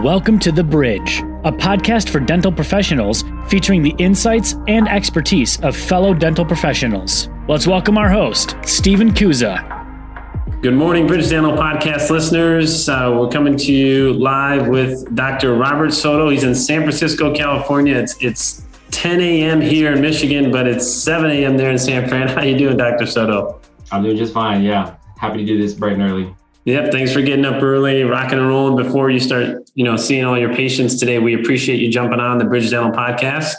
Welcome to The Bridge, a podcast for dental professionals featuring the insights and expertise of fellow dental professionals. Let's welcome our host, Steven Kuza. Good morning, Bridge Dental Podcast listeners. Uh, we're coming to you live with Dr. Robert Soto. He's in San Francisco, California. It's it's 10 a.m. here in Michigan, but it's 7 a.m. there in San Fran. How you doing, Dr. Soto? I'm doing just fine. Yeah, happy to do this bright and early. Yep. Thanks for getting up early, rocking and rolling before you start, you know, seeing all your patients today. We appreciate you jumping on the Bridge Dental podcast.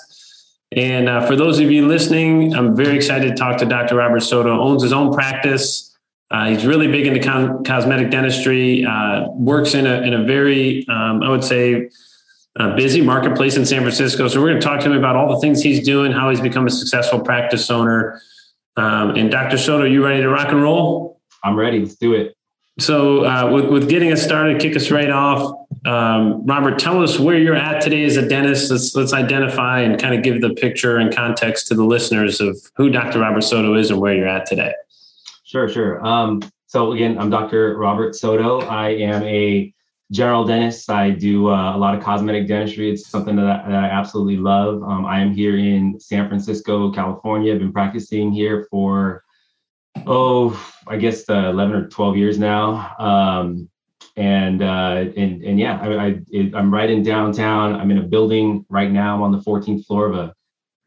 And uh, for those of you listening, I'm very excited to talk to Dr. Robert Soto. Owns his own practice. Uh, he's really big into con- cosmetic dentistry. Uh, works in a in a very, um, I would say, busy marketplace in San Francisco. So we're going to talk to him about all the things he's doing, how he's become a successful practice owner. Um, and Dr. Soto, you ready to rock and roll? I'm ready. Let's do it. So, uh, with, with getting us started, kick us right off. Um, Robert, tell us where you're at today as a dentist. Let's let's identify and kind of give the picture and context to the listeners of who Dr. Robert Soto is and where you're at today. Sure, sure. Um, so again, I'm Dr. Robert Soto. I am a general dentist. I do uh, a lot of cosmetic dentistry. It's something that I, that I absolutely love. Um, I am here in San Francisco, California. I've been practicing here for oh, I guess uh, 11 or 12 years now. Um, and, uh, and, and yeah, I, I it, I'm right in downtown. I'm in a building right now. I'm on the 14th floor of a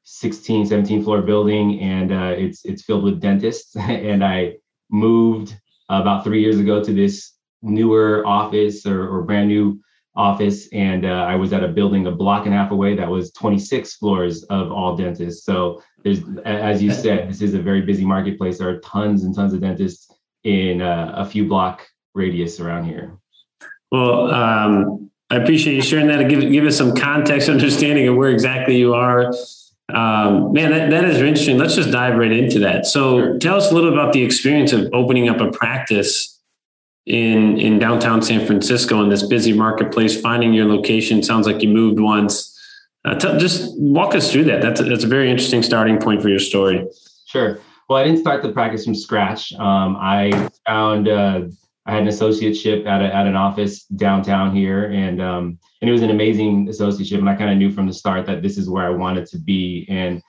16, 17 floor building and uh, it's, it's filled with dentists. and I moved about three years ago to this newer office or, or brand new office and uh, i was at a building a block and a half away that was 26 floors of all dentists so there's as you said this is a very busy marketplace there are tons and tons of dentists in uh, a few block radius around here well um, i appreciate you sharing that give, give us some context understanding of where exactly you are um, man that, that is interesting let's just dive right into that so tell us a little about the experience of opening up a practice in in downtown San Francisco in this busy marketplace, finding your location. Sounds like you moved once. Uh, t- just walk us through that. That's a, that's a very interesting starting point for your story. Sure. Well, I didn't start the practice from scratch. Um, I found uh, I had an associateship at a, at an office downtown here, and um, and it was an amazing associateship. And I kind of knew from the start that this is where I wanted to be. And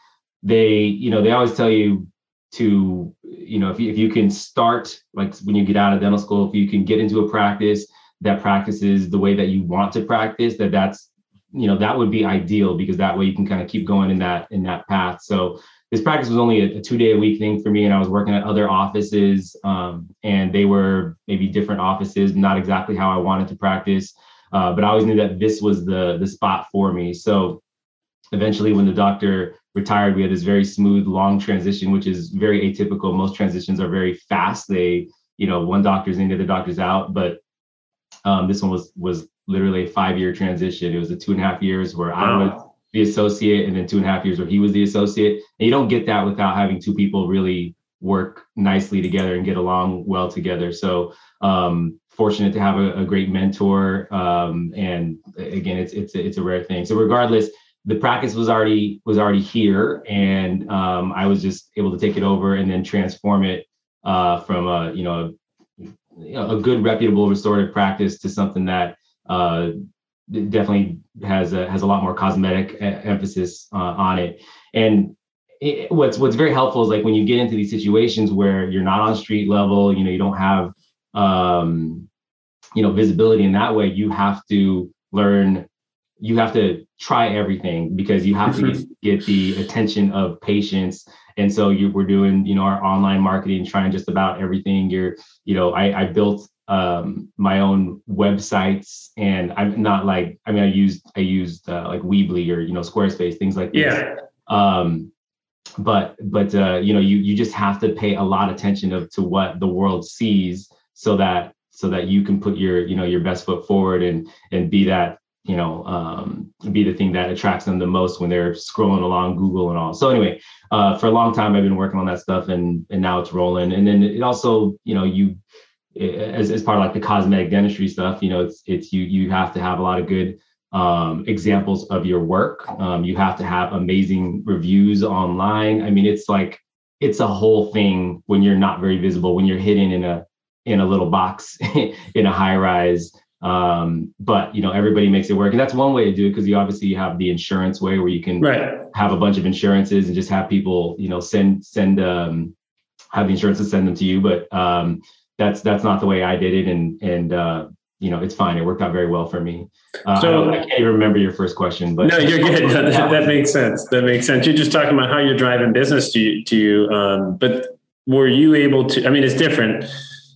they, you know, they always tell you to you know if you, if you can start like when you get out of dental school if you can get into a practice that practices the way that you want to practice that that's you know that would be ideal because that way you can kind of keep going in that in that path so this practice was only a, a two day a week thing for me and i was working at other offices um, and they were maybe different offices not exactly how i wanted to practice uh, but i always knew that this was the the spot for me so eventually when the doctor retired, we had this very smooth, long transition, which is very atypical. Most transitions are very fast. They, you know, one doctor's in, the other doctor's out. But um, this one was was literally a five year transition. It was a two and a half years where wow. I was the associate, and then two and a half years where he was the associate. And you don't get that without having two people really work nicely together and get along well together. So um, fortunate to have a, a great mentor. Um, and again, it's it's a, it's a rare thing. So regardless, the practice was already was already here, and um, I was just able to take it over and then transform it uh, from a you know a, a, good reputable restorative practice to something that uh, definitely has a, has a lot more cosmetic emphasis uh, on it. And it, what's what's very helpful is like when you get into these situations where you're not on street level, you know, you don't have um, you know visibility in that way. You have to learn you have to try everything because you have to get, the attention of patients. And so you we're doing you know our online marketing trying just about everything. You're you know i, I built um, my own websites and i'm not like i mean i used i used uh, like weebly or you know squarespace things like this. Yeah. Um but but uh you know you you just have to pay a lot of attention of to what the world sees so that so that you can put your you know your best foot forward and and be that you know um, be the thing that attracts them the most when they're scrolling along Google and all. So anyway, uh, for a long time I've been working on that stuff, and and now it's rolling. And then it also you know you as, as part of like the cosmetic dentistry stuff, you know it's it's you you have to have a lot of good um, examples of your work. Um, you have to have amazing reviews online. I mean, it's like it's a whole thing when you're not very visible, when you're hidden in a in a little box in a high rise Um, but you know, everybody makes it work, and that's one way to do it because you obviously have the insurance way where you can right. have a bunch of insurances and just have people, you know, send send um, have the insurance to send them to you. But um, that's that's not the way I did it, and and uh, you know, it's fine. It worked out very well for me. Uh, so I, I, can't even remember your first question, but no, you're good. that, that, makes sense. That makes sense. You're just talking about how you're driving business to you, to you. Um, but were you able to? I mean, it's different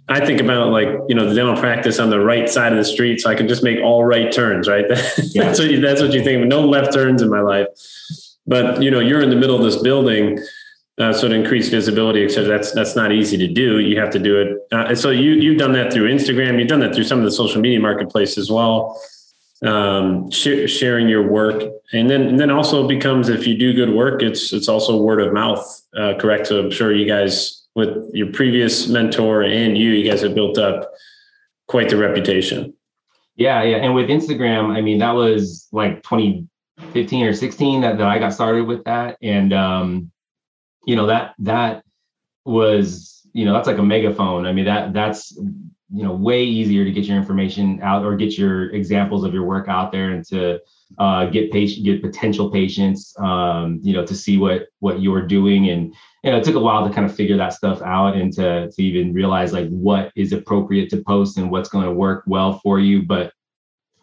I think about like, you know, the dental practice on the right side of the street. So I can just make all right turns, right? Yeah. that's what you, that's what you think. No left turns in my life. But, you know, you're in the middle of this building. Uh, so to increase visibility, etc. That's that's not easy to do. You have to do it. Uh, so you you've done that through Instagram. You've done that through some of the social media marketplace as well. Um, sh- sharing your work, and then and then also becomes if you do good work, it's it's also word of mouth. Uh, correct. So I'm sure you guys with your previous mentor and you, you guys have built up quite the reputation. Yeah, yeah. And with Instagram, I mean, that was like 2015 or 16 that, that I got started with that. And um, you know, that that was, you know, that's like a megaphone. I mean, that that's you know way easier to get your information out or get your examples of your work out there and to uh, get patient get potential patients um, you know to see what what you're doing. And you know it took a while to kind of figure that stuff out and to to even realize like what is appropriate to post and what's going to work well for you. But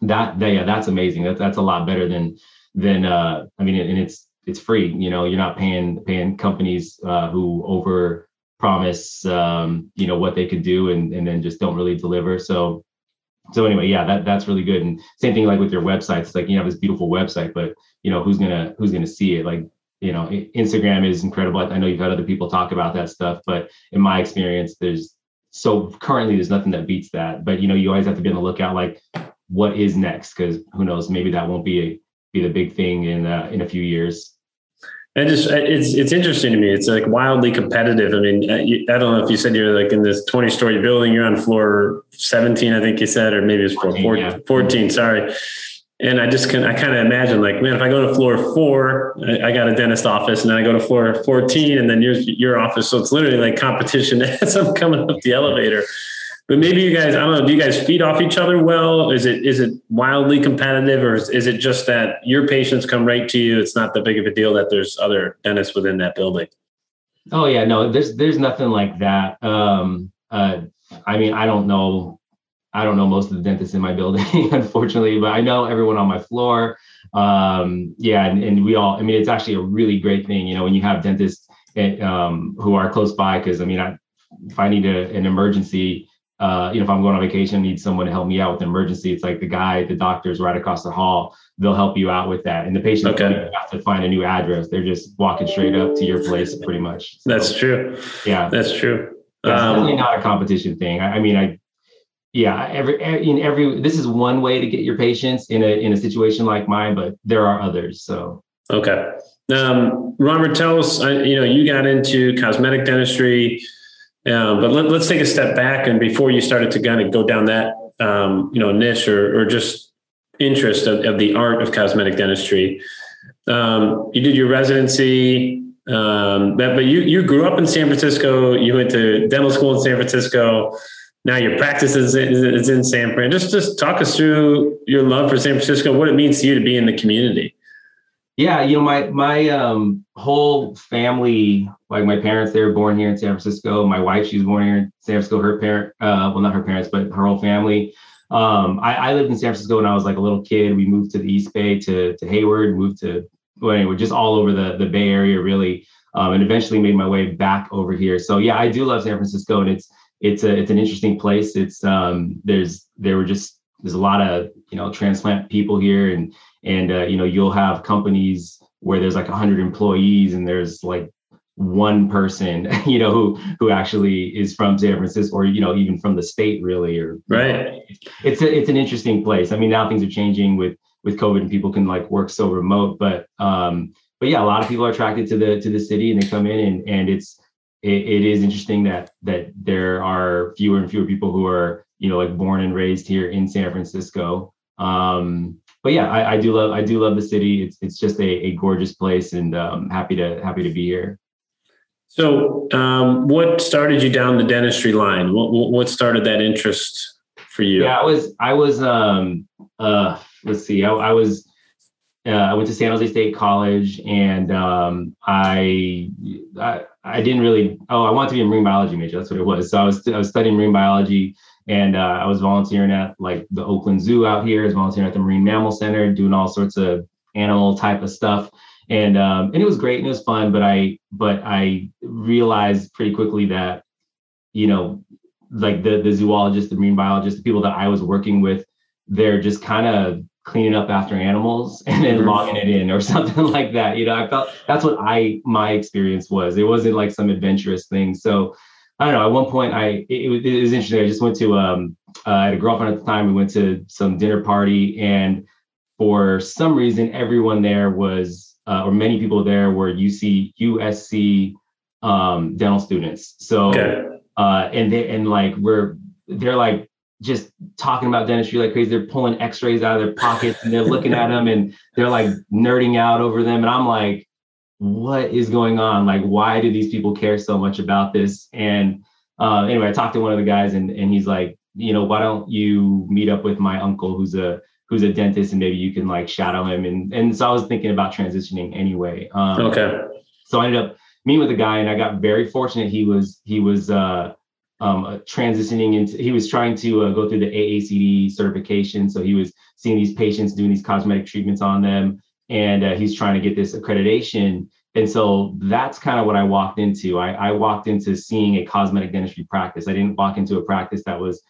that, that yeah that's amazing. That, that's a lot better than than uh i mean and it's it's free. You know you're not paying paying companies uh, who over promise um, you know what they could do and and then just don't really deliver. So so anyway yeah that that's really good. And same thing like with your websites it's like you have this beautiful website but you know who's gonna who's gonna see it? Like you know instagram is incredible. I know you've had other people talk about that stuff but in my experience there's so currently there's nothing that beats that. But you know you always have to be on the lookout like what is next? Because who knows maybe that won't be a be the big thing in uh, in a few years and just it's it's interesting to me. It's like wildly competitive. I mean, uh, I don't know if you said you're like in this 20 story building. You're on floor 17, I think you said, or maybe it's floor 14. 14, yeah. 14 sorry. And I just can I kind of imagine like, man, if I go to floor four, I, I, got a dentist office, and then I go to floor 14, and then your your office. So it's literally like competition as I'm coming up the elevator. But maybe you guys, I don't know, do you guys feed off each other well? Is it is it wildly competitive, or is, is it just that your patients come right to you? It's not that big of a deal that there's other dentists within that building. Oh yeah, no, there's there's nothing like that. Um, uh, I mean, I don't know I don't know most of the dentists in my building, unfortunately, but I know everyone on my floor. Um, yeah, and, and, we all, I mean, it's actually a really great thing, you know, when you have dentists eh, um, who are close by, because I mean, I, if I need a, an emergency, uh, you know, if I'm going on vacation, need someone to help me out with an emergency, it's like the guy, the doctor's right across the hall, they'll help you out with that. And the patient okay. have to find a new address. They're just walking straight up to your place pretty much. So, That's true. Yeah. That's true. Yeah, it's um, definitely not a competition thing. I, I mean, I yeah every in every this is one way to get your patients in a in a situation like mine but there are others so okay um, robert tell us you know you got into cosmetic dentistry uh, but let, us take a step back and before you started to kind of go down that um, you know niche or, or just interest of, of the art of cosmetic dentistry um, you did your residency um, but, but you you grew up in san francisco you went to dental school in san francisco now your practice is, is in San Fran. Just just talk us through your love for San Francisco, what it means to you to be in the community. Yeah, you know, my my um, whole family, like my parents, they were born here in San Francisco. My wife, she was born here in San Francisco. Her parent, uh, well, not her parents, but her whole family. Um, I, I, lived in San Francisco when I was like a little kid. We moved to the East Bay to to Hayward, moved to well, anyway, just all over the the Bay Area, really, um, and eventually made my way back over here. So yeah, I do love San Francisco, and it's it's a it's an interesting place. It's um there's there were just there's a lot of you know transplant people here and and uh, you know you'll have companies where there's like 100 employees and there's like one person you know who who actually is from San Francisco or you know even from the state really or right know, it's a, it's an interesting place. I mean now things are changing with with COVID and people can like work so remote but um but yeah a lot of people are attracted to the to the city and they come in and and it's it, it is interesting that that there are fewer and fewer people who are you know like born and raised here in San Francisco. Um, but yeah, I, I, do love I do love the city. It's it's just a, a gorgeous place, and um, happy to happy to be here. So, um, what started you down the dentistry line? What what started that interest for you? Yeah, I was I was um uh let's see, I, I was uh, I went to San Jose State College and um, I, I I didn't really oh I wanted to be a marine biology major that's what it was so I was I was studying marine biology and uh, I was volunteering at like the Oakland Zoo out here I was volunteering at the Marine Mammal Center doing all sorts of animal type of stuff and um, and it was great and it was fun but I but I realized pretty quickly that you know like the the zoologists the marine biologists the people that I was working with they're just kind of cleaning up after animals and then mm-hmm. logging it in or something like that. You know, I felt that's what I my experience was. It wasn't like some adventurous thing. So I don't know. At one point, I it, it was interesting. I just went to um uh, I had a girlfriend at the time. We went to some dinner party, and for some reason, everyone there was uh, or many people there were UC USC um, dental students. So okay. uh, and they and like we're they're like just talking about dentistry like crazy. They're pulling x-rays out of their pockets and they're looking at them and they're like nerding out over them. And I'm like, what is going on? Like, why do these people care so much about this? And uh, anyway, I talked to one of the guys and, and he's like, you know, why don't you meet up with my uncle who's a who's a dentist and maybe you can like shadow him. And and so I was thinking about transitioning anyway. Um, okay. So I ended up meeting with a guy and I got very fortunate. He was he was uh um, uh, transitioning into, he was trying to uh, go through the AACD certification. So he was seeing these patients, doing these cosmetic treatments on them, and uh, he's trying to get this accreditation. And so that's kind of what I walked into. I, I walked into seeing a cosmetic dentistry practice. I didn't walk into a practice that was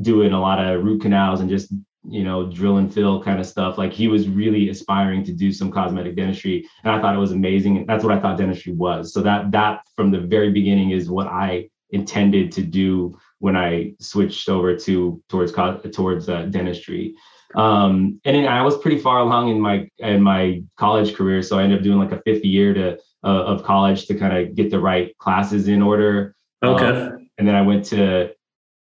doing a lot of root canals and just you know drill and fill kind of stuff like he was really aspiring to do some cosmetic dentistry and i thought it was amazing and that's what i thought dentistry was so that that from the very beginning is what i intended to do when I switched over to towards towards uh, dentistry. Um, and then I was pretty far along in my in my college career, so I ended up doing like a fifth year to uh, of college to kind of get the right classes in order. Okay. Um, and then I went to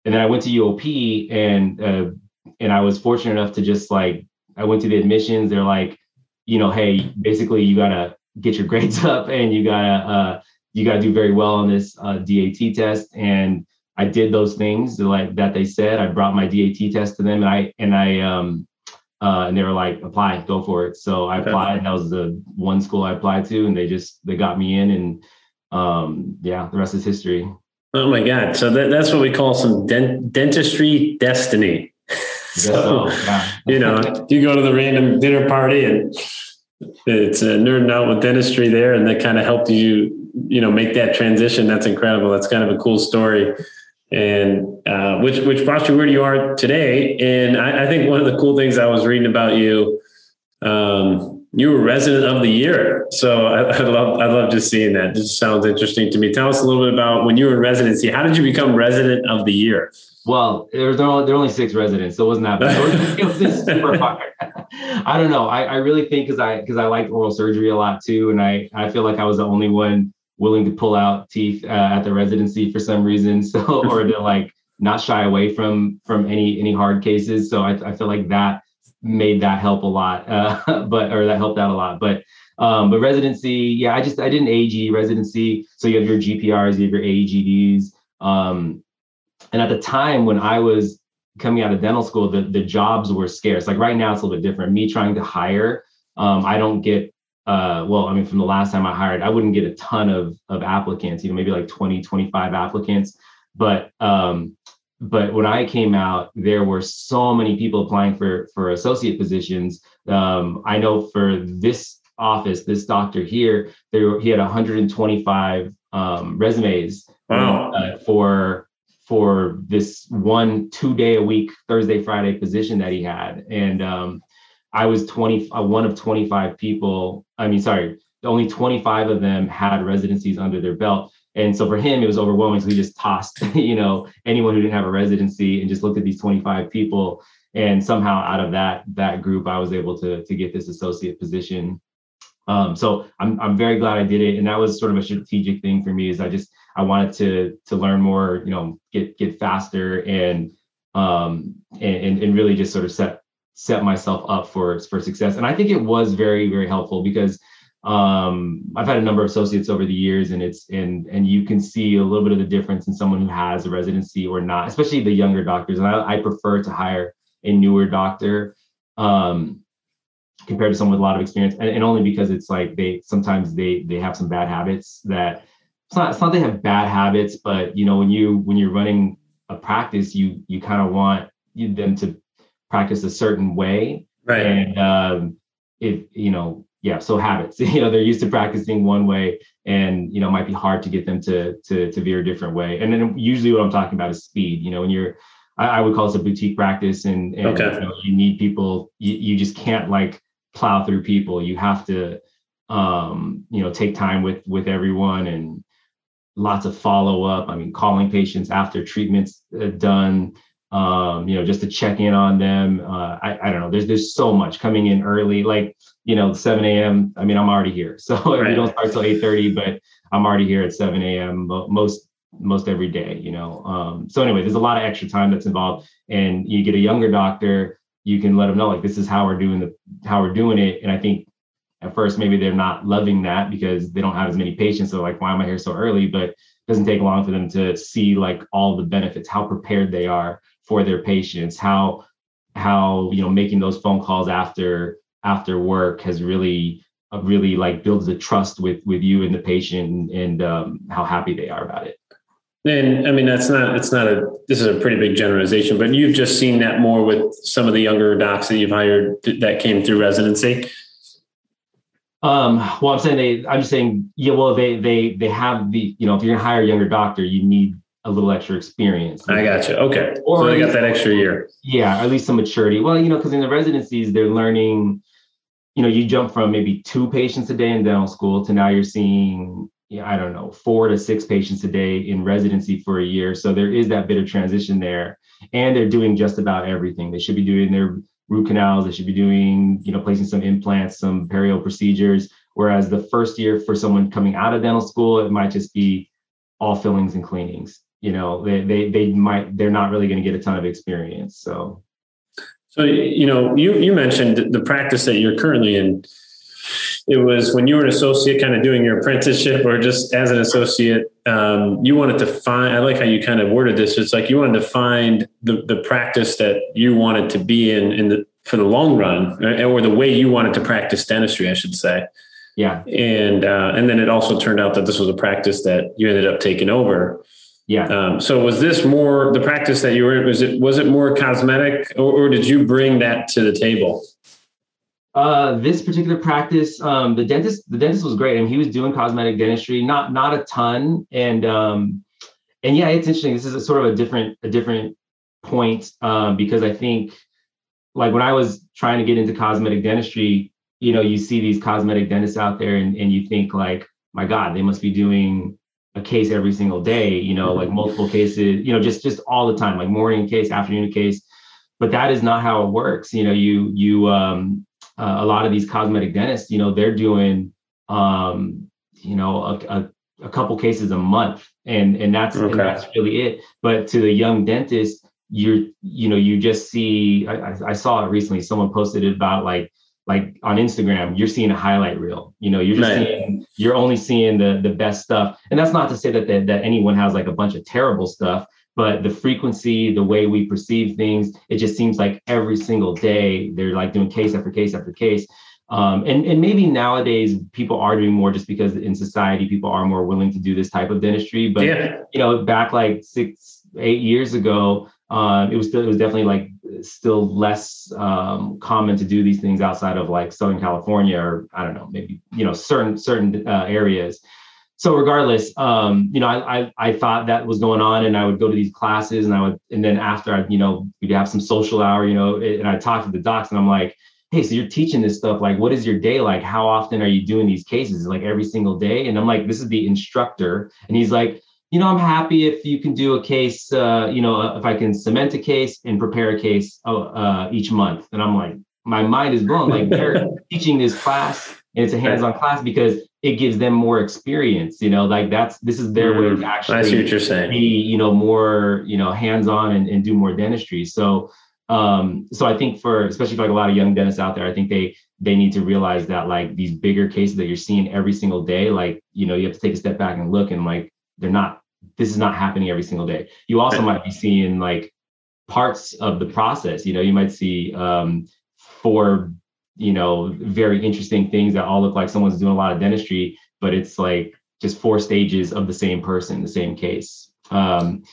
and then I went to UOP and uh, and I was fortunate enough to just like I went to the admissions. They're like, you know, hey, basically you gotta get your grades up and you gotta uh, you got to do very well on this uh, DAT test. And I did those things like that they said. I brought my DAT test to them, and I and I um, uh, and they were like, apply, go for it. So I applied. That was the one school I applied to, and they just they got me in, and um, yeah, the rest is history. Oh my God! So that, that's what we call some dent- dentistry destiny. so, so yeah. you know, you go to the random dinner party and it's uh, nerding out with dentistry there, and that kind of helped you, you know, make that transition. That's incredible. That's kind of a cool story, and uh, which which brought you where you are today. And I, I, think one of the cool things I was reading about you, um, you were resident of the year. So I, I love I love just seeing that. This sounds interesting to me. Tell us a little bit about when you were in residency. How did you become resident of the year? Well, there there were only six residents, so it wasn't that bad. It was, just super hard. I don't know. I, I really think because I because I liked oral surgery a lot too, and I I feel like I was the only one willing to pull out teeth uh, at the residency for some reason. So or to like not shy away from from any any hard cases. So I I feel like that made that help a lot, uh, but or that helped out a lot. But um, but residency, yeah, I just I did an AG residency. So you have your GPRs, you have your AEGDs. Um, and at the time when I was coming out of dental school, the, the jobs were scarce. Like right now, it's a little bit different. Me trying to hire, um, I don't get, uh, well, I mean, from the last time I hired, I wouldn't get a ton of, of applicants, you know, maybe like 20, 25 applicants. But, um, but when I came out, there were so many people applying for, for associate positions. Um, I know for this office, this doctor here, there, he had 125 um, resumes wow. uh, for for this one two day a week Thursday Friday position that he had, and um, I was twenty uh, one of twenty five people. I mean, sorry, only twenty five of them had residencies under their belt. And so for him, it was overwhelming. So he just tossed, you know, anyone who didn't have a residency and just looked at these 25 people. And somehow out of that that group, I was able to to get this associate position. Um, so I'm I'm very glad I did it. And that was sort of a strategic thing for me is I just I wanted to to learn more, you know, get get faster and um and and really just sort of set set myself up for for success. And I think it was very very helpful because um, I've had a number of associates over the years, and it's and and you can see a little bit of the difference in someone who has a residency or not, especially the younger doctors. And I, I prefer to hire a newer doctor um, compared to someone with a lot of experience, and, and only because it's like they sometimes they they have some bad habits that it's not it's not they have bad habits, but you know when you when you're running a practice, you you kind of want them to practice a certain way, right? And um, if you know yeah so habits you know they're used to practicing one way and you know it might be hard to get them to to to veer a different way and then usually what i'm talking about is speed you know when you're i, I would call this a boutique practice and, and okay. you, know, you need people you, you just can't like plow through people you have to um you know take time with with everyone and lots of follow up i mean calling patients after treatments uh, done um, you know, just to check in on them. Uh, I, I don't know. There's there's so much coming in early, like you know, 7 a.m. I mean, I'm already here, so right. we don't start till 8:30, but I'm already here at 7 a.m. most most every day. You know, um, so anyway, there's a lot of extra time that's involved, and you get a younger doctor, you can let them know like this is how we're doing the how we're doing it, and I think at first maybe they're not loving that because they don't have as many patients. So like, why am I here so early? But it doesn't take long for them to see like all the benefits, how prepared they are for their patients how how you know making those phone calls after after work has really uh, really like builds the trust with with you and the patient and, and um, how happy they are about it and i mean that's not it's not a this is a pretty big generalization but you've just seen that more with some of the younger docs that you've hired that came through residency um, well, I'm saying they. I'm just saying, yeah. Well, they they they have the. You know, if you're gonna hire a younger doctor, you need a little extra experience. I got you. Okay. Or so they got that extra year. Yeah, at least some maturity. Well, you know, because in the residencies, they're learning, you know, you jump from maybe two patients a day in dental school to now you're seeing, I don't know, four to six patients a day in residency for a year. So there is that bit of transition there. And they're doing just about everything. They should be doing their root canals, they should be doing, you know, placing some implants, some perio procedures. Whereas the first year for someone coming out of dental school, it might just be all fillings and cleanings you know they they they might they're not really going to get a ton of experience so. So you know you you mentioned the practice that you're currently in. It was when you were an associate kind of doing your apprenticeship or just as an associate um, you wanted to find i like how you kind of worded this it's like you wanted to find the, the practice that you wanted to be in in the for the long run or the way you wanted to practice dentistry i should say. Yeah. And uh, and then it also turned out that this was a practice that you ended up taking over yeah. Um, so was this more the practice that you were in? Was it was it more cosmetic, or, or did you bring that to the table? Uh, this particular practice, um, the dentist, the dentist was great, I and he was doing cosmetic dentistry, not not a ton, and um, and yeah, it's interesting. This is a sort of a different a different point um, because I think, like when I was trying to get into cosmetic dentistry, you know, you see these cosmetic dentists out there, and and you think like, my God, they must be doing case every single day, you know, like multiple cases, you know, just just all the time, like morning case, afternoon case. But that is not how it works. You know, you you um uh, a lot of these cosmetic dentists, you know, they're doing um, you know, a, a, a couple cases a month. And and that's okay. and that's really it. But to the young dentist, you're, you know, you just see I, I saw it recently, someone posted it about like like on Instagram, you're seeing a highlight reel. You know, you're just right. seeing, you're only seeing the the best stuff. And that's not to say that, that that anyone has like a bunch of terrible stuff, but the frequency, the way we perceive things, it just seems like every single day they're like doing case after case after case. Um, and and maybe nowadays people are doing more just because in society people are more willing to do this type of dentistry. But yeah. you know, back like six, eight years ago, um, it was still, it was definitely like still less um, common to do these things outside of like Southern California or I don't know, maybe you know certain certain uh, areas. So regardless, um, you know, I, I, I thought that was going on, and I would go to these classes, and I would, and then after I, you know, we'd have some social hour, you know, and I talked to the docs, and I'm like, hey, so you're teaching this stuff, like, what is your day like? How often are you doing these cases? Like every single day? And I'm like, this is the instructor, and he's like, you know, I'm happy if you can do a case, uh, you know, if I can cement a case and prepare a case uh, uh each month. And I'm like, my mind is blown. Like they're teaching this class and it's a hands-on class because it gives them more experience. You know, like that's this is their mm, way to actually I see what you're saying. be, you know, more, you know, hands-on and, and do more dentistry. So um, so I think for especially for like a lot of young dentists out there, I think they they need to realize that like these bigger cases that you're seeing every single day, like you know, you have to take a step back and look and like they're not. This is not happening every single day. You also might be seeing like parts of the process. You know, you might see um, four you know very interesting things that all look like someone's doing a lot of dentistry, but it's like just four stages of the same person, the same case. Um,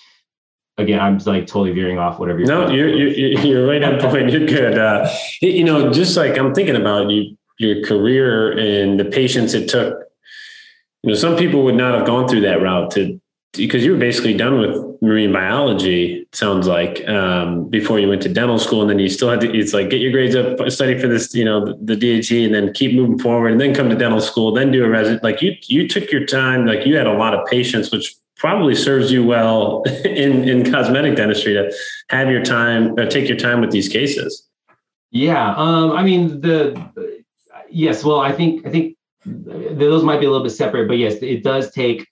again, I'm like totally veering off whatever you're. No, you're, you're, you're right on point. You're good. Uh, you know, just like I'm thinking about you, your career and the patience it took. You know, some people would not have gone through that route to because you were basically done with marine biology sounds like um, before you went to dental school and then you still had to it's like get your grades up study for this you know the, the DAT and then keep moving forward and then come to dental school then do a resident like you you took your time like you had a lot of patience which probably serves you well in in cosmetic dentistry to have your time or take your time with these cases. Yeah um, i mean the yes well i think i think those might be a little bit separate but yes it does take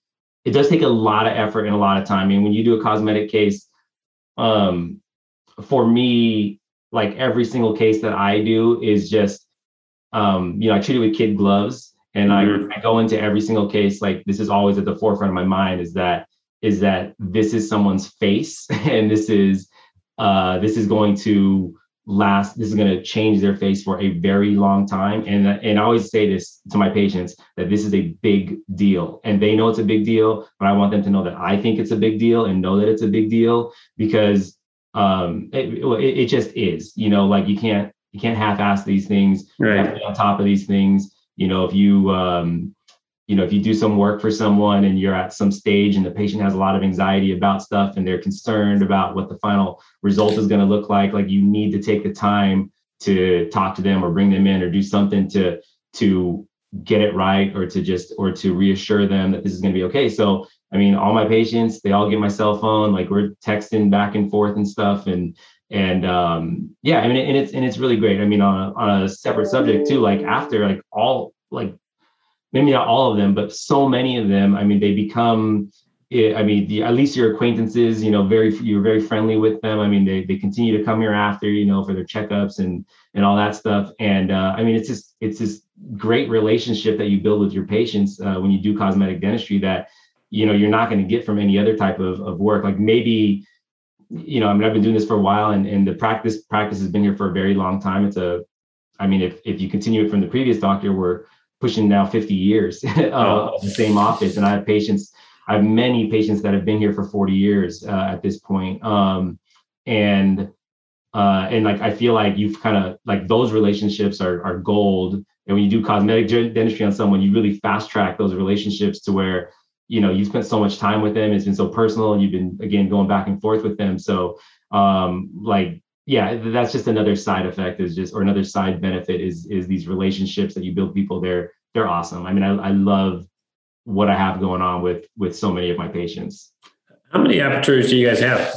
it does take a lot of effort and a lot of time. I mean, when you do a cosmetic case, um, for me, like every single case that I do is just, um, you know, I treat it with kid gloves, and mm-hmm. I, I go into every single case like this is always at the forefront of my mind is that is that this is someone's face, and this is uh, this is going to last this is going to change their face for a very long time. And and I always say this to my patients that this is a big deal. And they know it's a big deal but I want them to know that I think it's a big deal and know that it's a big deal because um it, it, it just is you know like you can't you can't half-ass these things. Right. on top of these things. You know if you um you know if you do some work for someone and you're at some stage and the patient has a lot of anxiety about stuff and they're concerned about what the final result is going to look like like you need to take the time to talk to them or bring them in or do something to to get it right or to just or to reassure them that this is going to be okay. So i mean all my patients they all get my cell phone like we're texting back and forth and stuff and and um yeah i mean and it's and it's really great. I mean on a, on a separate subject too like after like all like maybe not all of them, but so many of them. I mean, they become. Eh, I mean, the, at least your acquaintances, you know, very you're very friendly with them. I mean, they they continue to come here after, you know, for their checkups and and all that stuff. And uh, I mean, it's just it's this great relationship that you build with your patients uh, when you do cosmetic dentistry that you know you're not going to get from any other type of, of work. Like maybe you know, I mean, I've been doing this for a while, and and the practice practice has been here for a very long time. It's a, I mean, if if you continue it from the previous doctor, we're pushing now 50 years uh, oh. of the same office. And I have patients, I have many patients that have been here for 40 years uh, at this point. Um, and uh, and like I feel like you've kind of like those relationships are are gold. And when you do cosmetic dentistry on someone, you really fast track those relationships to where you know you spent so much time with them. It's been so personal, and you've been again going back and forth with them. So um, like yeah that's just another side effect is just or another side benefit is is these relationships that you build people they're they're awesome. I mean i, I love what i have going on with with so many of my patients. How many operatories do you guys have?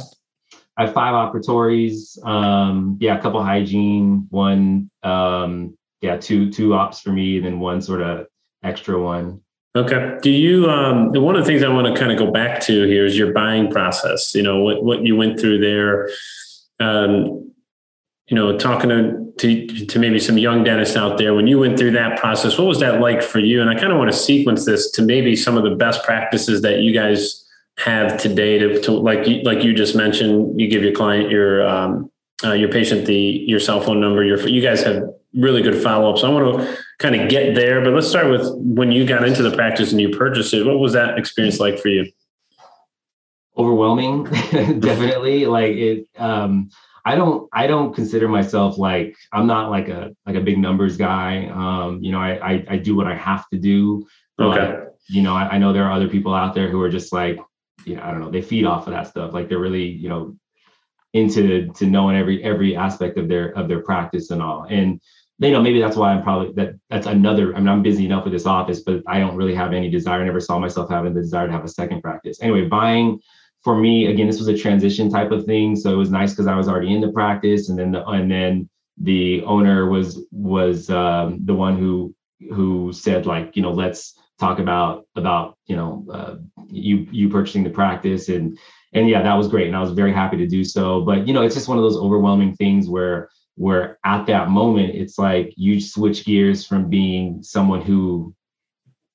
I have five operatories um yeah a couple hygiene one um yeah two two ops for me and then one sort of extra one. Okay. Do you, um, one of the things I want to kind of go back to here is your buying process, you know, what, what you went through there um, you know, talking to, to, to maybe some young dentists out there, when you went through that process, what was that like for you? And I kind of want to sequence this to maybe some of the best practices that you guys have today to, to like you, like you just mentioned, you give your client your um, uh, your patient the your cell phone number. Your you guys have really good follow ups. I want to kind of get there, but let's start with when you got into the practice and you purchased it. What was that experience like for you? Overwhelming definitely like it um i don't i don't consider myself like i'm not like a like a big numbers guy. Um you know i i, I do what i have to do okay. you know I, I know there are other people out there who are just like you know i don't know they feed off of that stuff. Like they're really you know into to knowing every every aspect of their of their practice and all. And you know maybe that's why i'm probably that that's another i mean i'm busy enough with this office but i don't really have any desire. I never saw myself having the desire to have a second practice. Anyway buying for me, again, this was a transition type of thing. So it was nice because I was already in the practice, and then the, and then the owner was was um, the one who who said like you know let's talk about about you know uh, you you purchasing the practice and and yeah, that was great, and I was very happy to do so. But you know, it's just one of those overwhelming things where where at that moment it's like you switch gears from being someone who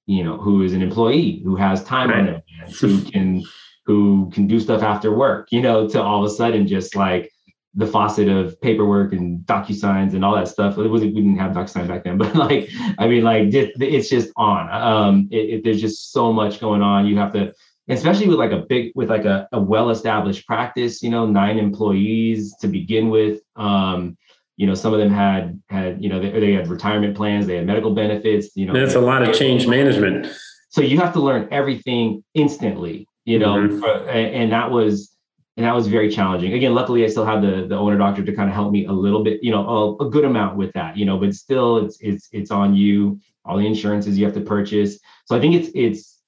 you know who is an employee who has time right. on their hands who can who can do stuff after work you know to all of a sudden just like the faucet of paperwork and DocuSigns and all that stuff. It wasn't we didn't have DocuSign back then, but like I mean, like it's just on. Um, it, it, there's just so much going on. You have to, especially with like a big with like a, a well-established practice. You know, nine employees to begin with. Um, you know, some of them had had you know they, they had retirement plans, they had medical benefits. You know, that's a lot of change management. So you have to learn everything instantly. You know, mm-hmm. for, and that was and that was very challenging. Again, luckily I still had the the owner doctor to kind of help me a little bit, you know, a, a, good amount with that, you know, but still it's it's it's on you, all the insurances you have to purchase. So I think it's it's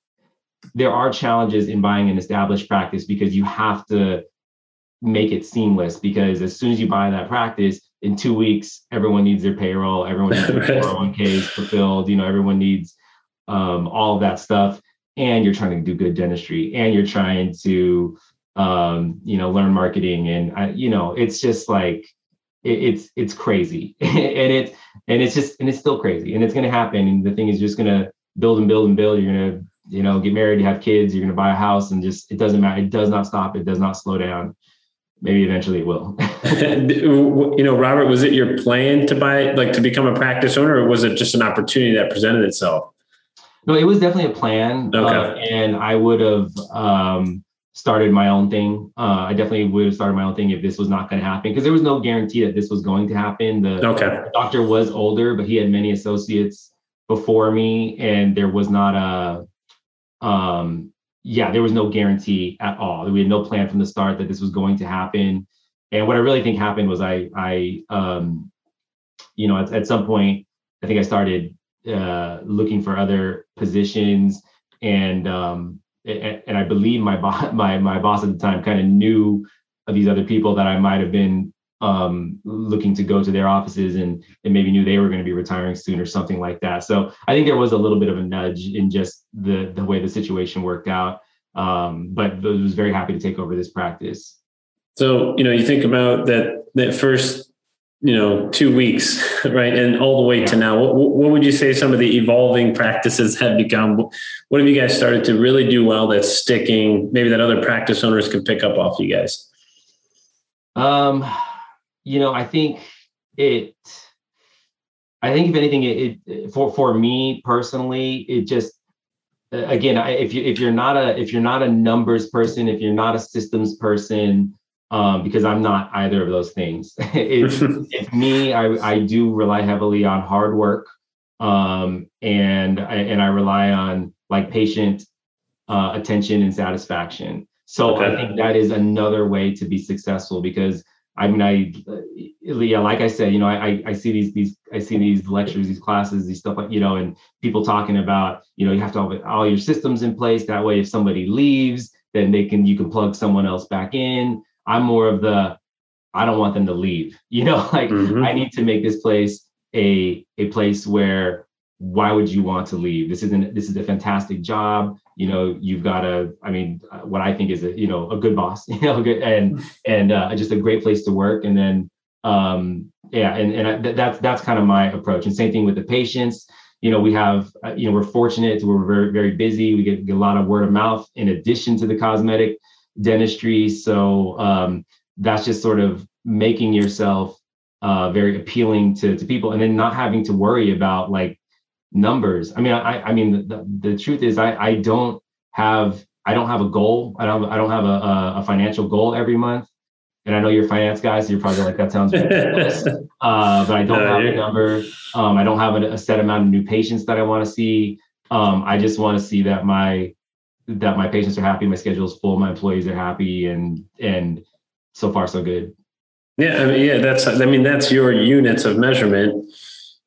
there are challenges in buying an established practice because you have to make it seamless because as soon as you buy that practice in two weeks everyone needs their payroll everyone needs their 401ks fulfilled you know everyone needs um, all of that stuff and you're trying to do good dentistry and you're trying to um, you know, learn marketing, and I, you know, it's just like it, it's it's crazy, and it and it's just and it's still crazy, and it's gonna happen. And the thing is, just gonna build and build and build. You're gonna you know get married, you have kids, you're gonna buy a house, and just it doesn't matter. It does not stop. It does not slow down. Maybe eventually it will. you know, Robert, was it your plan to buy like to become a practice owner, or was it just an opportunity that presented itself? No, it was definitely a plan. Okay. Uh, and I would have um, started my own thing. Uh, I definitely would have started my own thing if this was not going to happen because there was no guarantee that this was going to happen. The, okay. the doctor was older, but he had many associates before me, and there was not a, um, yeah, there was no guarantee at all. We had no plan from the start that this was going to happen. And what I really think happened was I, I, um, you know, at, at some point, I think I started uh, looking for other positions and um, and I believe my boss, my my boss at the time kind of knew of these other people that I might have been um, looking to go to their offices and and maybe knew they were going to be retiring soon or something like that. So I think there was a little bit of a nudge in just the the way the situation worked out. Um, but I was very happy to take over this practice. So you know, you think about that that first you know two weeks right and all the way to now. What, what, would you say some of the evolving practices have become? What have you guys started to really do well that's sticking maybe that other practice owners can pick up off you guys? Um you know i think it i think if anything it, it for for me personally it just again if you if you're not a if you're not a numbers person if you're not a systems person um, because I'm not either of those things. it's, it's me. I, I do rely heavily on hard work, um, and I, and I rely on like patient uh, attention and satisfaction. So okay. I think that is another way to be successful because I mean I yeah like I said you know I I see these these I see these lectures these classes these stuff like you know and people talking about you know you have to have all your systems in place that way if somebody leaves then they can you can plug someone else back in I'm more of the I don't want them to leave. You know, like mm-hmm. I need to make this place a a place where why would you want to leave? This isn't this is a fantastic job. You know, you've got a I mean, what I think is a you know a good boss. You know, good and and uh, just a great place to work. And then um yeah, and and I, that's that's kind of my approach. And same thing with the patients. You know, we have uh, you know we're fortunate. To, we're very very busy. We get, get a lot of word of mouth in addition to the cosmetic dentistry. So um, that's just sort of making yourself uh, very appealing to, to people and then not having to worry about like numbers. I mean, I, I mean, the, the truth is I, I don't have, I don't have a goal. I don't, I don't have a, a financial goal every month. And I know you're finance guys, so you're probably like, that sounds ridiculous. uh, but I don't have a number. Um, I don't have a, a set amount of new patients that I want to see. Um, I just want to see that my that my patients are happy, my schedule is full, my employees are happy, and and so far so good. Yeah, I mean, yeah, that's I mean that's your units of measurement,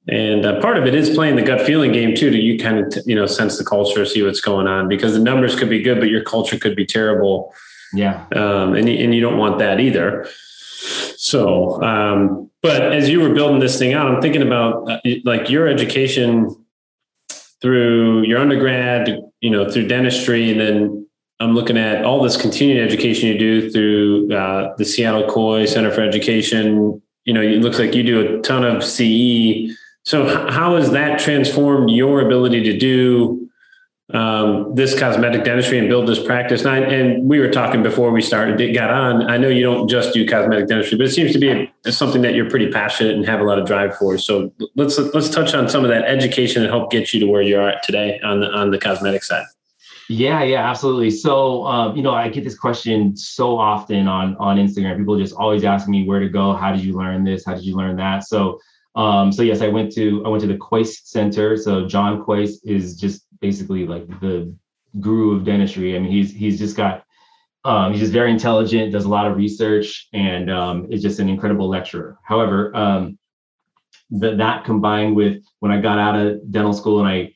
and uh, part of it is playing the gut feeling game too. To you kind of t- you know sense the culture, see what's going on because the numbers could be good, but your culture could be terrible. Yeah, um, and and you don't want that either. So, um, but as you were building this thing out, I'm thinking about uh, like your education through your undergrad, you know, through dentistry, and then I'm looking at all this continuing education you do through uh, the Seattle Kois Center for Education. You know, it looks like you do a ton of CE. So, how has that transformed your ability to do um, this cosmetic dentistry and build this practice. And, I, and, we were talking before we started, it got on. I know you don't just do cosmetic dentistry, but it seems to be a, something that you're pretty passionate and have a lot of drive for. So let's let's touch on some of that education and help get you to where you are today on the on the cosmetic side. Yeah, yeah, absolutely. So, um, you know, I get this question so often on on Instagram. People just always ask me where to go. How did you learn this? How did you learn that? So, um, so yes, I went to I went to the Kois Center. So John Kois is just basically like the guru of dentistry. I mean, he's he's just got um, he's just very intelligent, does a lot of research, and um, is just an incredible lecturer. However, um, that combined with when I got out of dental school and I,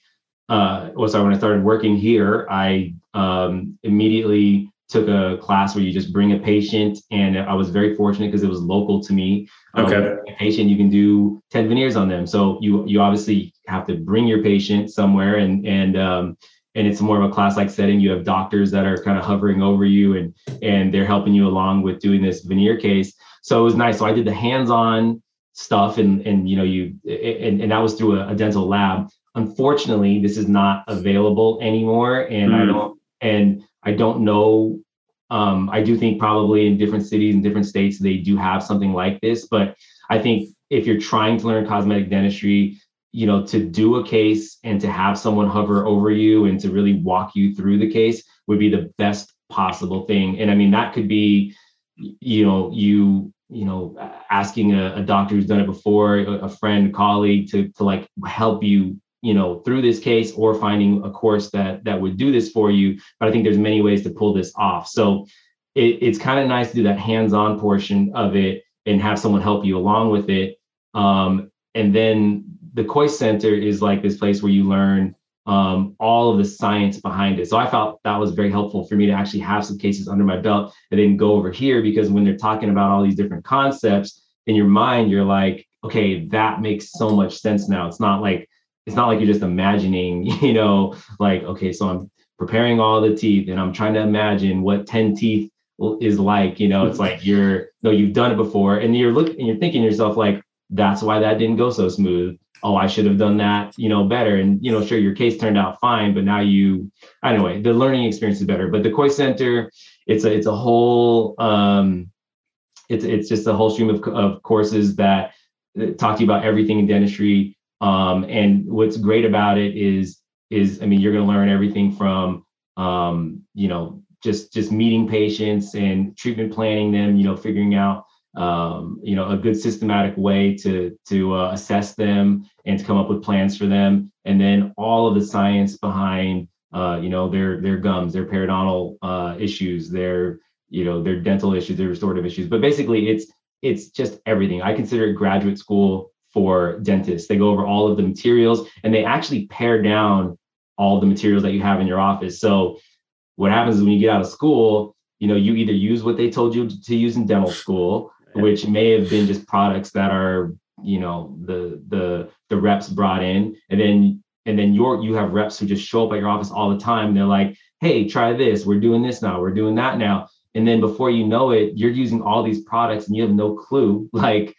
uh, well, sorry, when I started working here, I um, immediately took a class where you just bring a patient, and I was very fortunate because it was local to me. Um, okay. a patient, you can do ten veneers on them. So you you obviously have to bring your patient somewhere, and and um, and it's more of a class-like setting. You have doctors that are kind of hovering over you, and and they're helping you along with doing this veneer case. So it was nice. So I did the hands-on stuff, and and you know you and, and that was through a, a dental lab. Unfortunately, this is not available anymore, and mm. I don't and I don't know. Um, I do think probably in different cities and different states they do have something like this, but I think if you're trying to learn cosmetic dentistry, you know, to do a case and to have someone hover over you and to really walk you through the case would be the best possible thing. And I mean, that could be, you know, you you know asking a, a doctor who's done it before a, a friend colleague to to like help you you know through this case or finding a course that that would do this for you but i think there's many ways to pull this off so it, it's kind of nice to do that hands-on portion of it and have someone help you along with it um, and then the Kois Center is like this place where you learn um, all of the science behind it. So I felt that was very helpful for me to actually have some cases under my belt and then go over here because when they're talking about all these different concepts in your mind, you're like, okay, that makes so much sense now. It's not like it's not like you're just imagining, you know, like, okay, so I'm preparing all the teeth and I'm trying to imagine what 10 teeth is like, you know, it's like you're, no, you've done it before and you're looking and you're thinking yourself like, that's why that didn't go so smooth. Oh, I should have done that, you know, better. And, you know, sure, your case turned out fine, but now you, anyway, the learning experience is better. But the Kois Center, it's a, it's a whole, um, it's, it's just a whole stream of, of courses that talk to you about everything in dentistry um, and what's great about it is, is I mean, you're going to learn everything from, um, you know, just just meeting patients and treatment planning them. You know, figuring out, um, you know, a good systematic way to to uh, assess them and to come up with plans for them, and then all of the science behind, uh, you know, their their gums, their periodontal uh, issues, their you know, their dental issues, their restorative issues. But basically, it's it's just everything. I consider it graduate school for dentists. They go over all of the materials and they actually pare down all the materials that you have in your office. So what happens is when you get out of school, you know, you either use what they told you to use in dental school, which may have been just products that are, you know, the the the reps brought in, and then and then your you have reps who just show up at your office all the time. They're like, hey, try this. We're doing this now. We're doing that now. And then before you know it, you're using all these products and you have no clue like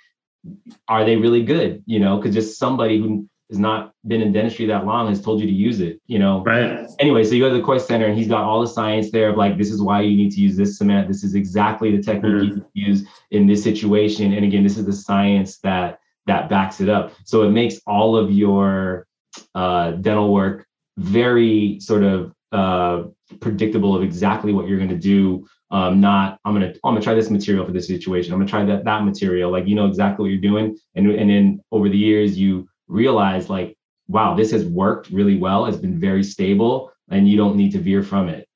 are they really good? You know, because just somebody who has not been in dentistry that long has told you to use it, you know. Right. Anyway, so you go to the Kois Center and he's got all the science there of like, this is why you need to use this cement. This is exactly the technique mm-hmm. you use in this situation. And again, this is the science that that backs it up. So it makes all of your uh, dental work very sort of uh, predictable of exactly what you're going to do um, not I'm gonna I'm gonna try this material for this situation. I'm gonna try that that material. Like you know exactly what you're doing, and and then over the years you realize like, wow, this has worked really well. It's been very stable, and you don't need to veer from it.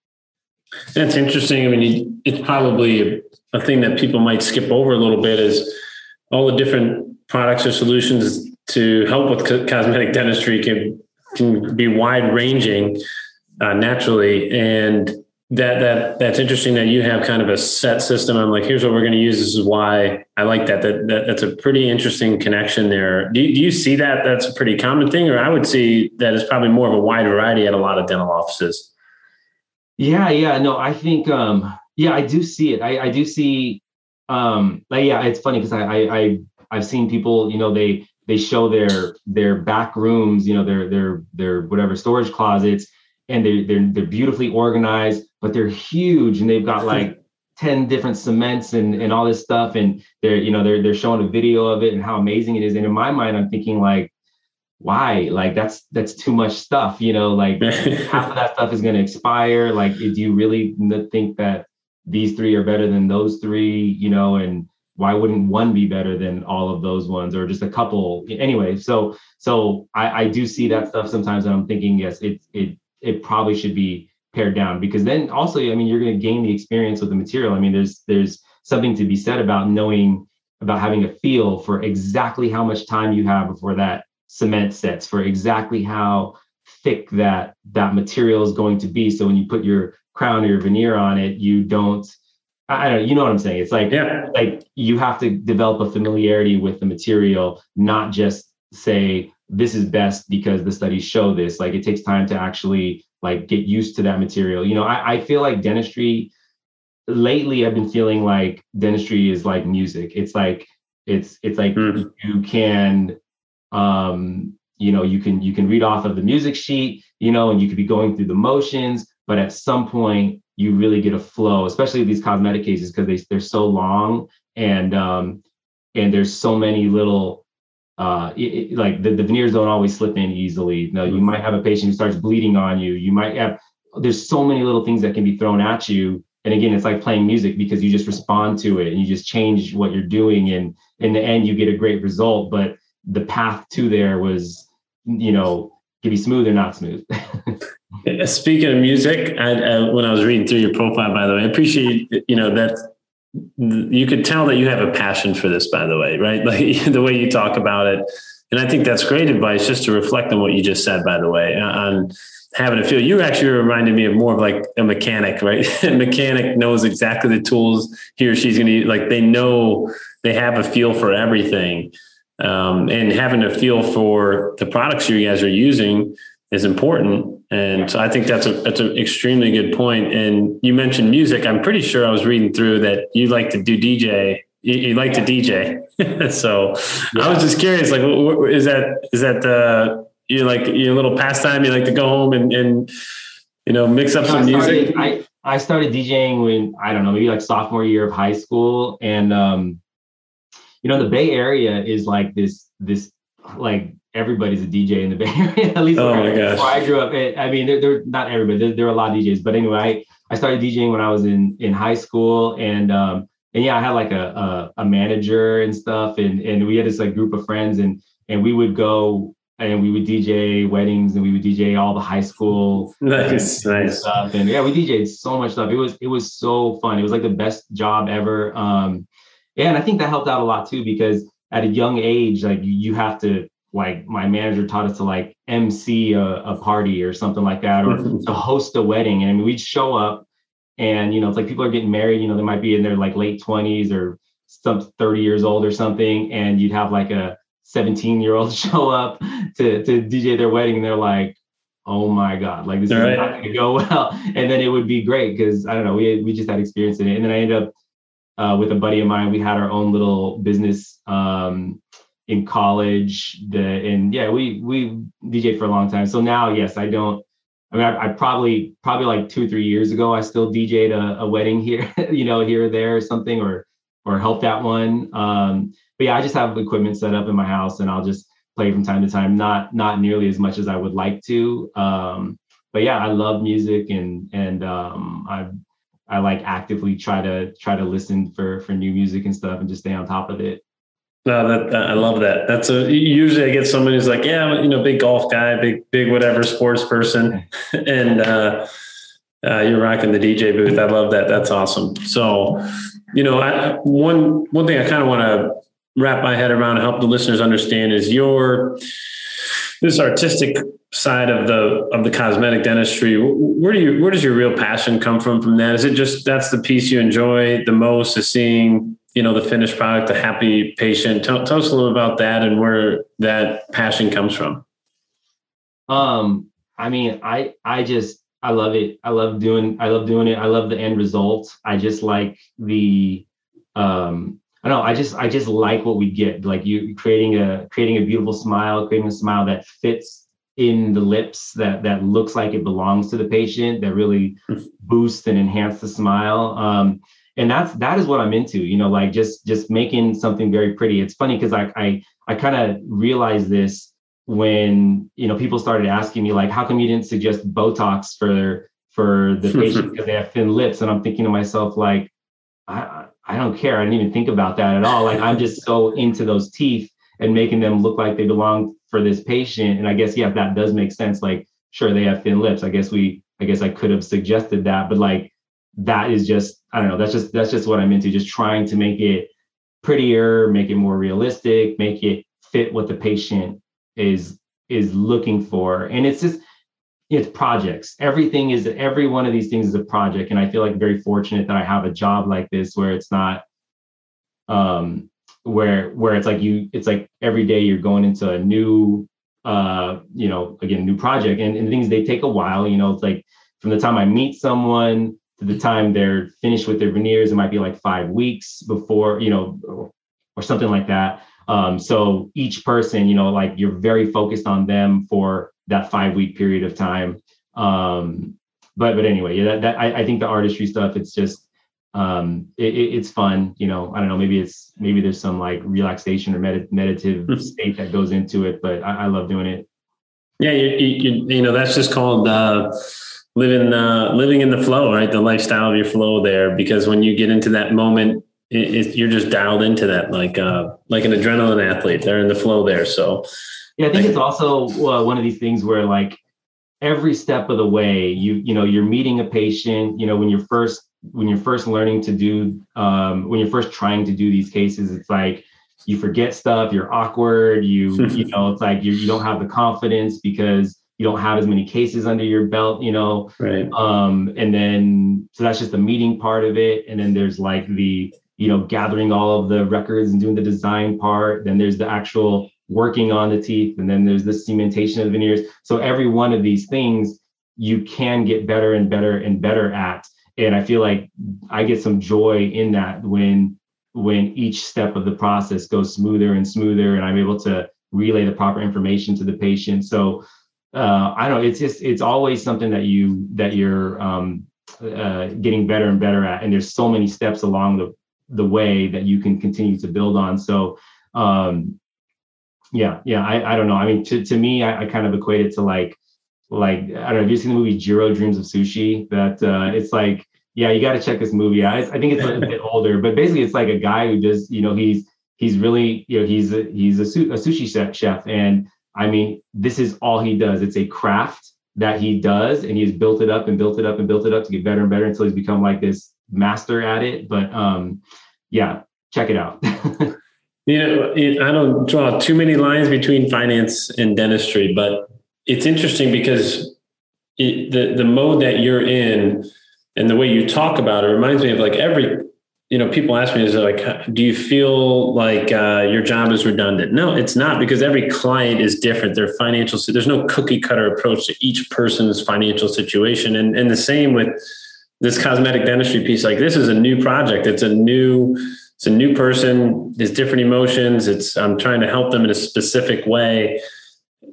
That's interesting. I mean, it's probably a thing that people might skip over a little bit is all the different products or solutions to help with co- cosmetic dentistry can can be wide ranging uh, naturally and that that that's interesting that you have kind of a set system. I'm like, here's what we're going to use. This is why I like that. That, that that's a pretty interesting connection there. Do you, do you see that? That's a pretty common thing, or I would see that it's probably more of a wide variety at a lot of dental offices. Yeah, yeah, no, I think, um, yeah, I do see it. I, I do see, um, like, yeah, it's funny because I, I, I, I've seen people, you know, they, they show their, their back rooms, you know, their, their, their whatever storage closets, and they're, they're, they're beautifully organized, but they're huge and they've got like 10 different cements and, and all this stuff. And they're, you know, they're, they're showing a video of it and how amazing it is. And in my mind, I'm thinking like, why? Like that's, that's too much stuff, you know, like half of that stuff is going to expire. Like, do you really think that these three are better than those three, you know, and why wouldn't one be better than all of those ones or just a couple anyway? So, so I, I do see that stuff sometimes and I'm thinking, yes, it, it, it probably should be pared down because then also i mean you're going to gain the experience with the material i mean there's there's something to be said about knowing about having a feel for exactly how much time you have before that cement sets for exactly how thick that that material is going to be so when you put your crown or your veneer on it you don't I don't know, you know what I'm saying? It's like yeah. like you have to develop a familiarity with the material, not just say this is best because the studies show this. Like it takes time to actually like get used to that material. You know, I, I feel like dentistry lately I've been feeling like dentistry is like music. It's like it's it's like mm. you can um you know you can you can read off of the music sheet, you know, and you could be going through the motions, but at some point you really get a flow, especially these cosmetic cases because they they're so long and um and there's so many little uh, it, it, like the, the veneers don't always slip in easily. Now, you mm-hmm. might have a patient who starts bleeding on you. You might have, there's so many little things that can be thrown at you. And again, it's like playing music because you just respond to it and you just change what you're doing. And in the end, you get a great result. But the path to there was, you know, can be smooth or not smooth. Speaking of music, I, I, when I was reading through your profile, by the way, I appreciate you know that you could tell that you have a passion for this, by the way, right? Like the way you talk about it. And I think that's great advice just to reflect on what you just said, by the way, on having a feel. You actually reminded me of more of like a mechanic, right? a mechanic knows exactly the tools he or she's going to use. Like they know they have a feel for everything. Um, and having a feel for the products you guys are using is important. And so I think that's a that's an extremely good point. And you mentioned music. I'm pretty sure I was reading through that you like to do DJ. You, you like to DJ. so yeah. I was just curious, like, is that is that the you like your little pastime? You like to go home and and you know mix up some music. I I started DJing when I don't know maybe like sophomore year of high school, and um, you know the Bay Area is like this this like everybody's a DJ in the Bay Area. At least oh where, my gosh. where I grew up. I mean, there, there not everybody. There, there, are a lot of DJs, but anyway, I, I started DJing when I was in in high school, and um, and yeah, I had like a, a, a manager and stuff, and and we had this like group of friends, and and we would go and we would DJ weddings, and we would DJ all the high school nice, nice stuff, and yeah, we DJed so much stuff. It was it was so fun. It was like the best job ever. Um, yeah, and I think that helped out a lot too because at a young age, like you have to like my manager taught us to like MC a, a party or something like that, or mm-hmm. to host a wedding. And I mean, we'd show up and, you know, it's like people are getting married, you know, they might be in their like late 20s or some 30 years old or something. And you'd have like a 17 year old show up to, to DJ their wedding. And they're like, oh my God, like this All is right. not going to go well. And then it would be great because I don't know, we, we just had experience in it. And then I ended up uh, with a buddy of mine, we had our own little business um, in college. The and yeah, we we DJ for a long time. So now, yes, I don't. I mean, I, I probably probably like two or three years ago, I still DJed a, a wedding here, you know, here or there or something, or or helped out one. Um, but yeah, I just have equipment set up in my house, and I'll just play from time to time. Not not nearly as much as I would like to. Um, but yeah, I love music, and and um, I I like actively try to try to listen for for new music and stuff, and just stay on top of it. No, that, I love that. That's a usually I get somebody who's like, yeah, I'm, you know, big golf guy, big big whatever sports person, and uh, uh, you're rocking the DJ booth. I love that. That's awesome. So, you know, I, one one thing I kind of want to wrap my head around and help the listeners understand is your this artistic side of the of the cosmetic dentistry. Where do you where does your real passion come from? From that, is it just that's the piece you enjoy the most is seeing you know, the finished product, the happy patient. Tell, tell us a little about that and where that passion comes from. Um, I mean, I I just I love it. I love doing. I love doing it. I love the end result. I just like the. Um, I don't know. I just I just like what we get. Like you creating a creating a beautiful smile, creating a smile that fits in the lips that that looks like it belongs to the patient that really boosts and enhance the smile um, and that's that is what i'm into you know like just just making something very pretty it's funny because i i, I kind of realized this when you know people started asking me like how come you didn't suggest botox for for the patient because they have thin lips and i'm thinking to myself like i i don't care i didn't even think about that at all like i'm just so into those teeth and making them look like they belong for this patient. And I guess, yeah, that does make sense. Like, sure, they have thin lips. I guess we, I guess I could have suggested that, but like, that is just, I don't know, that's just, that's just what I'm into, just trying to make it prettier, make it more realistic, make it fit what the patient is, is looking for. And it's just, it's projects. Everything is, every one of these things is a project. And I feel like very fortunate that I have a job like this where it's not, um, where where it's like you it's like every day you're going into a new uh you know again new project and, and things they take a while you know it's like from the time i meet someone the time they're finished with their veneers it might be like five weeks before you know or, or something like that um so each person you know like you're very focused on them for that five week period of time um but but anyway yeah that, that I, I think the artistry stuff it's just um, it, it's fun. You know, I don't know. Maybe it's maybe there's some like relaxation or med- meditative mm-hmm. state that goes into it, but I, I love doing it. Yeah, you, you, you know that's just called uh, living uh, living in the flow, right? The lifestyle of your flow there, because when you get into that moment, it, it, you're just dialed into that, like uh, like an adrenaline athlete. They're in the flow there. So, yeah, I think it's also uh, one of these things where like every step of the way, you you know, you're meeting a patient. You know, when you're first when you're first learning to do um, when you're first trying to do these cases it's like you forget stuff you're awkward you you know it's like you, you don't have the confidence because you don't have as many cases under your belt you know? Right. Um and then so that's just the meeting part of it. And then there's like the you know gathering all of the records and doing the design part. Then there's the actual working on the teeth. And then there's the cementation of the veneers. So every one of these things you can get better and better and better at. And i feel like i get some joy in that when when each step of the process goes smoother and smoother and i'm able to relay the proper information to the patient. So uh, i don't know it's just it's always something that you that you're um, uh, getting better and better at and there's so many steps along the the way that you can continue to build on so um yeah yeah i, I don't know i mean to, to me I, I kind of equate it to like like I don't know. Have you seen the movie Jiro Dreams of Sushi? That uh, it's like, yeah, you got to check this movie. I, I think it's a bit older, but basically, it's like a guy who does, you know, he's he's really, you know, he's a, he's a, su- a sushi chef, and I mean, this is all he does. It's a craft that he does, and he's built it up and built it up and built it up to get better and better until he's become like this master at it. But um, yeah, check it out. you know, I don't draw too many lines between finance and dentistry, but it's interesting because it, the the mode that you're in and the way you talk about it reminds me of like every you know people ask me is like do you feel like uh, your job is redundant? No it's not because every client is different. Their financial there's no cookie cutter approach to each person's financial situation. And and the same with this cosmetic dentistry piece like this is a new project. It's a new it's a new person. There's different emotions. It's i'm trying to help them in a specific way.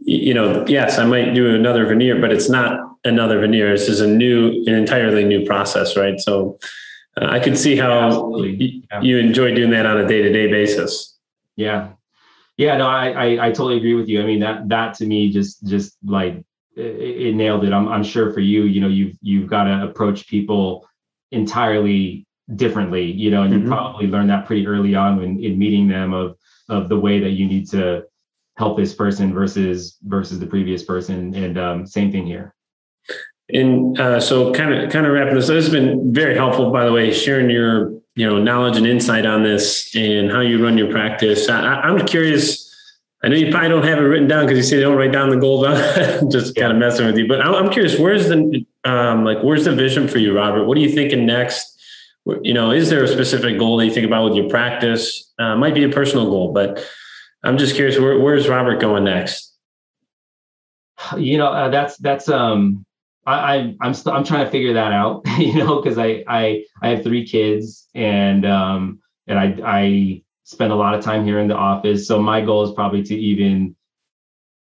You know, yes, I might do another veneer, but it's not another veneer. This is a new, an entirely new process, right? So uh, I could see how y- yeah. you enjoy doing that on a day to day basis. Yeah, yeah, no, I, I, I totally agree with you. I mean that that to me just just like it, it nailed it. I'm I'm sure for you, you know, you've you've got to approach people entirely differently, you know, and mm-hmm. you probably learned that pretty early on when in meeting them of of the way that you need to help this person versus versus the previous person and um, same thing here and uh, so kind of kind of wrapping this this has been very helpful by the way sharing your you know knowledge and insight on this and how you run your practice. I, am curious i know you probably don't have it written down because you say don't write down the goals. I'm just kind of messing with you but i'm curious where's the um, like where's the vision for you robert? What are you thinking next? You know is there a specific goal that you think about with your practice? Uh, might be a personal goal but I'm just curious, where, where's Robert going next? You know, uh, that's that's um I, I I'm I'm trying to figure that out, you know, because I I I have three kids and um and I I spend a lot of time here in the office. So my goal is probably to even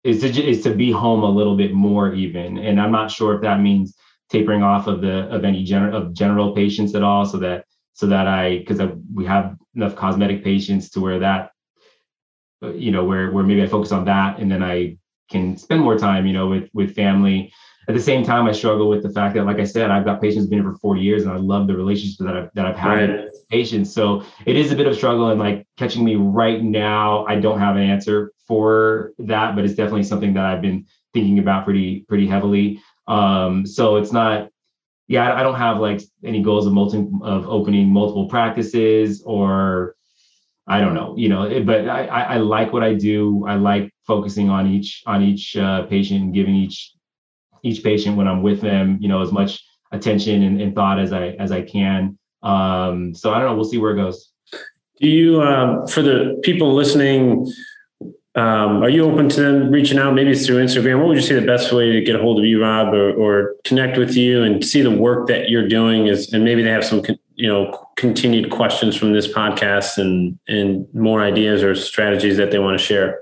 is to is to be home a little bit more even. And I'm not sure if that means tapering off of the of any general of general patients at all, so that so that I because we have enough cosmetic patients to where that you know where where maybe I focus on that and then I can spend more time you know with with family at the same time, I struggle with the fact that, like I said, I've got patients been here for four years, and I love the relationships that I've that I've had right. with patients. So it is a bit of struggle, and like catching me right now, I don't have an answer for that, but it's definitely something that I've been thinking about pretty pretty heavily. Um, so it's not, yeah, I don't have like any goals of multi of opening multiple practices or I don't know, you know, but I, I like what I do. I like focusing on each on each uh, patient and giving each each patient when I'm with them, you know, as much attention and, and thought as I as I can. Um, so I don't know. We'll see where it goes. Do you, um, for the people listening, um, are you open to them reaching out? Maybe it's through Instagram. What would you say the best way to get a hold of you, Rob, or, or connect with you and see the work that you're doing is, and maybe they have some, you know, continued questions from this podcast and and more ideas or strategies that they want to share.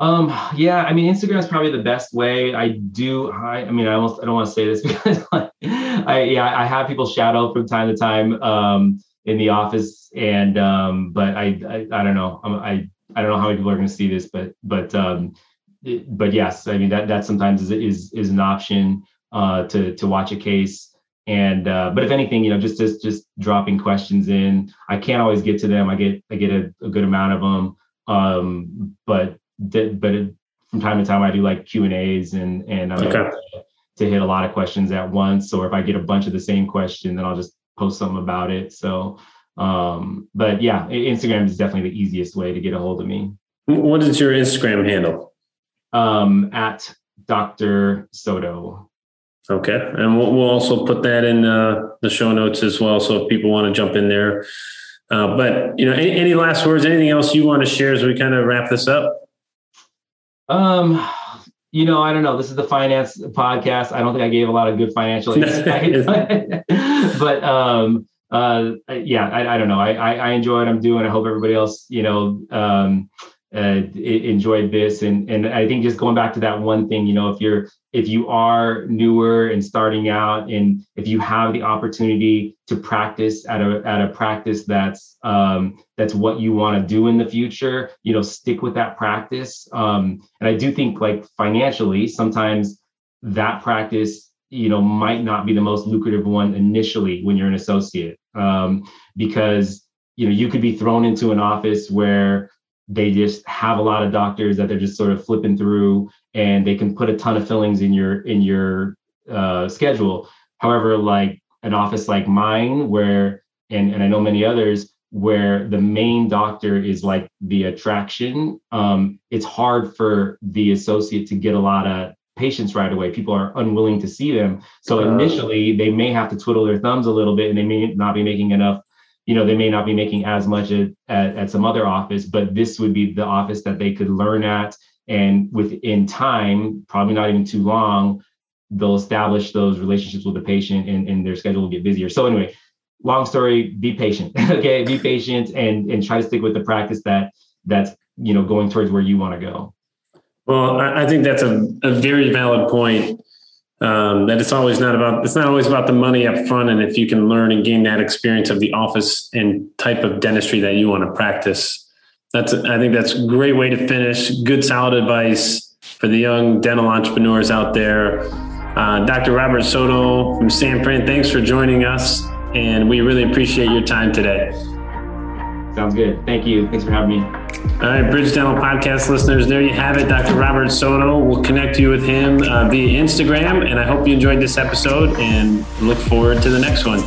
Um, yeah, I mean, Instagram is probably the best way. I do. I, I mean, I almost I don't want to say this because like, I yeah I have people shadow from time to time um, in the office, and um, but I, I I, don't know. I I don't know how many people are going to see this, but but um, it, but yes, I mean that that sometimes is is is an option uh, to to watch a case. And uh, but if anything, you know, just just just dropping questions in. I can't always get to them. I get I get a, a good amount of them. Um, but did, but it, from time to time I do like Q and A's and and I'm okay. able to, to, hit a lot of questions at once. Or if I get a bunch of the same question, then I'll just post something about it. So, um, but yeah, Instagram is definitely the easiest way to get a hold of me. What is your Instagram handle? Um, at Dr. Soto. Okay, and we'll, we'll also put that in uh, the show notes as well. So if people want to jump in there. Uh, but you know, any, any last words? Anything else you want to share as we kind of wrap this up? Um, you know, I don't know. This is the finance podcast. I don't think I gave a lot of good financial insight, but um, uh, yeah, I, I don't know. I, I, I enjoy what I'm doing. I hope everybody else, you know, um, uh, enjoyed this. And and I think just going back to that one thing, you know, if you're if you are newer and starting out, and if you have the opportunity to practice at a at a practice that's um, that's what you want to do in the future, you know, stick with that practice. Um, and I do think like financially, sometimes that practice you know might not be the most lucrative one initially when you're an associate um, because you know you could be thrown into an office where they just have a lot of doctors that they're just sort of flipping through and they can put a ton of fillings in your in your uh, schedule. However like an office like mine where and, and i know many others where the main doctor is like the attraction um, it's hard for the associate to get a lot of patients right away. People are unwilling to see them. So uh, initially they may have to twiddle their thumbs a little bit and they may not be making enough you know they may not be making as much at, at, at, some other office but this would be the office that they could learn at. And within time probably not even too long they'll establish those relationships with the patient and, and their schedule will get busier. So anyway long story be patient okay? Be patient and and try to stick with the practice that that's you know going towards where you want to go. Well i think that's a, a very valid point um, that it's always not about it's not always about the money up front and if you can learn and gain that experience of the office and type of dentistry that you want to practice. That's i think that's a great way to finish. Good solid advice for the young dental entrepreneurs out there. Uh, dr robert soto from san fran thanks for joining us and we really appreciate your time today sounds good thank you thanks for having me all right, Bridge Dental podcast listeners, there you have it. Dr. Robert Soto. We'll connect you with him uh, via Instagram. And I hope you enjoyed this episode and look forward to the next one.